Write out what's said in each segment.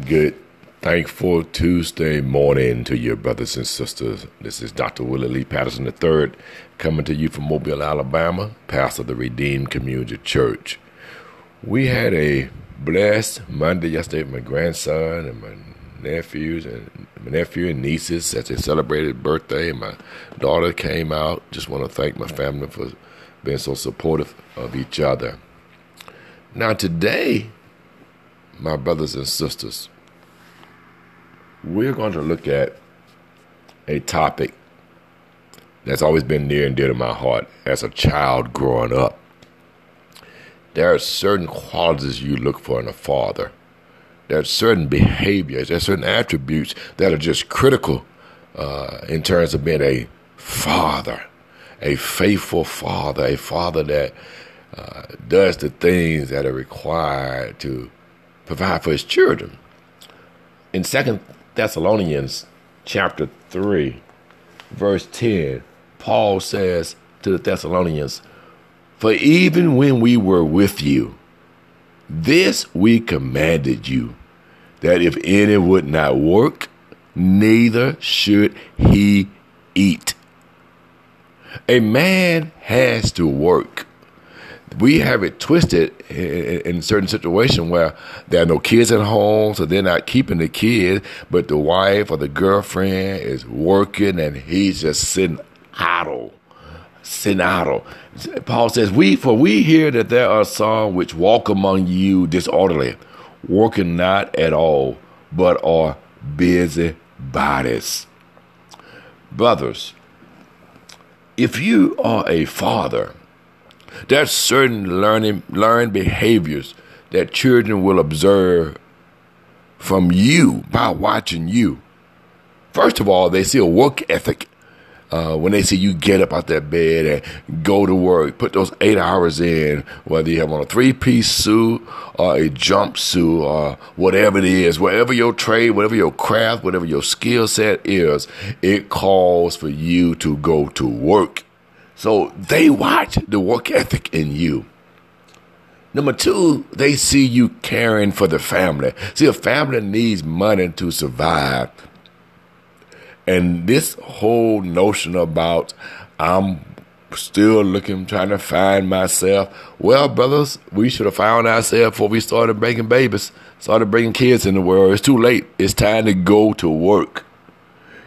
Good, thankful Tuesday morning to your brothers and sisters. This is Dr. Willie Lee Patterson III coming to you from Mobile, Alabama, pastor of the Redeemed Community Church. We had a blessed Monday yesterday with my grandson and my nephews and my nephew and nieces as they celebrated birthday. And my daughter came out. Just want to thank my family for being so supportive of each other. Now today, my brothers and sisters, we're going to look at a topic that's always been near and dear to my heart as a child growing up. There are certain qualities you look for in a father. There are certain behaviors, there are certain attributes that are just critical uh, in terms of being a father, a faithful father, a father that uh, does the things that are required to provide for his children. In Second Thessalonians chapter 3, verse 10, Paul says to the Thessalonians, For even when we were with you, this we commanded you, that if any would not work, neither should he eat. A man has to work we have it twisted in, in certain situations where there are no kids at home, so they're not keeping the kids, but the wife or the girlfriend is working and he's just sitting idle. Sitting idle. Paul says, We for we hear that there are some which walk among you disorderly, working not at all, but are busy bodies. Brothers, if you are a father, there's certain learning learned behaviors that children will observe from you by watching you. First of all, they see a work ethic. Uh, when they see you get up out that bed and go to work, put those eight hours in, whether you have on a three piece suit or a jumpsuit or whatever it is, whatever your trade, whatever your craft, whatever your skill set is, it calls for you to go to work. So they watch the work ethic in you. Number two, they see you caring for the family. See, a family needs money to survive. And this whole notion about I'm still looking, trying to find myself. Well, brothers, we should have found ourselves before we started bringing babies, started bringing kids in the world. It's too late. It's time to go to work.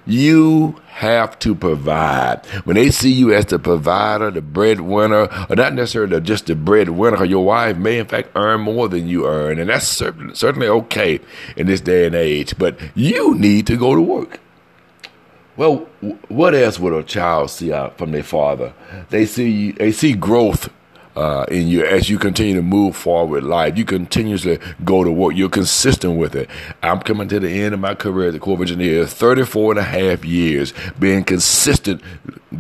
You have to provide. When they see you as the provider, the breadwinner, or not necessarily just the breadwinner, your wife may in fact earn more than you earn, and that's certainly okay in this day and age. But you need to go to work. Well, what else would a child see out from their father? They see they see growth uh, in you as you continue to move forward with life. You continuously go to work. You're consistent with it. I'm coming to the end of my career as a Corps of Engineers, 34 and a half years being consistent,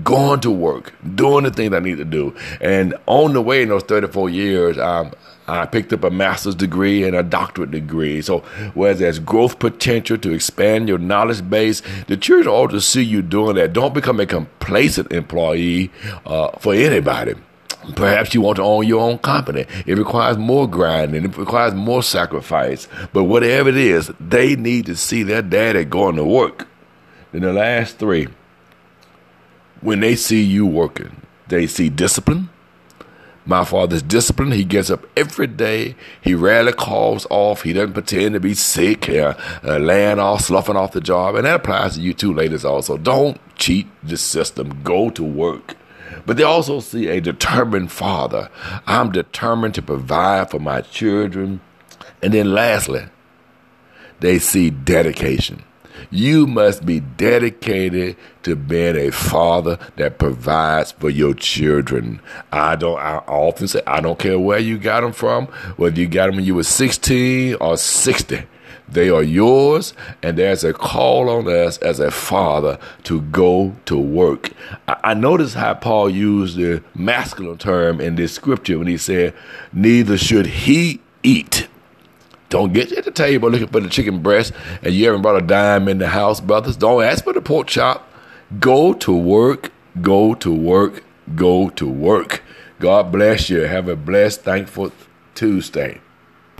going to work, doing the things I need to do. And on the way in those 34 years, um, I picked up a master's degree and a doctorate degree. So, whereas there's growth potential to expand your knowledge base, the church ought to see you doing that. Don't become a complacent employee uh, for anybody. Perhaps you want to own your own company. It requires more grinding. It requires more sacrifice. But whatever it is, they need to see their daddy going to work. Then the last three, when they see you working, they see discipline. My father's discipline. He gets up every day. He rarely calls off. He doesn't pretend to be sick, uh, uh, laying off, sloughing off the job. And that applies to you too, ladies, also. Don't cheat the system. Go to work. But they also see a determined father. I'm determined to provide for my children. And then lastly, they see dedication. You must be dedicated to being a father that provides for your children. I don't. I often say I don't care where you got them from, whether you got them when you were 16 or 60. They are yours, and there's a call on us as a father to go to work. I, I notice how Paul used the masculine term in this scripture when he said, Neither should he eat. Don't get to the table looking for the chicken breast and you haven't brought a dime in the house, brothers. Don't ask for the pork chop. Go to work, go to work, go to work. God bless you. Have a blessed, thankful Tuesday.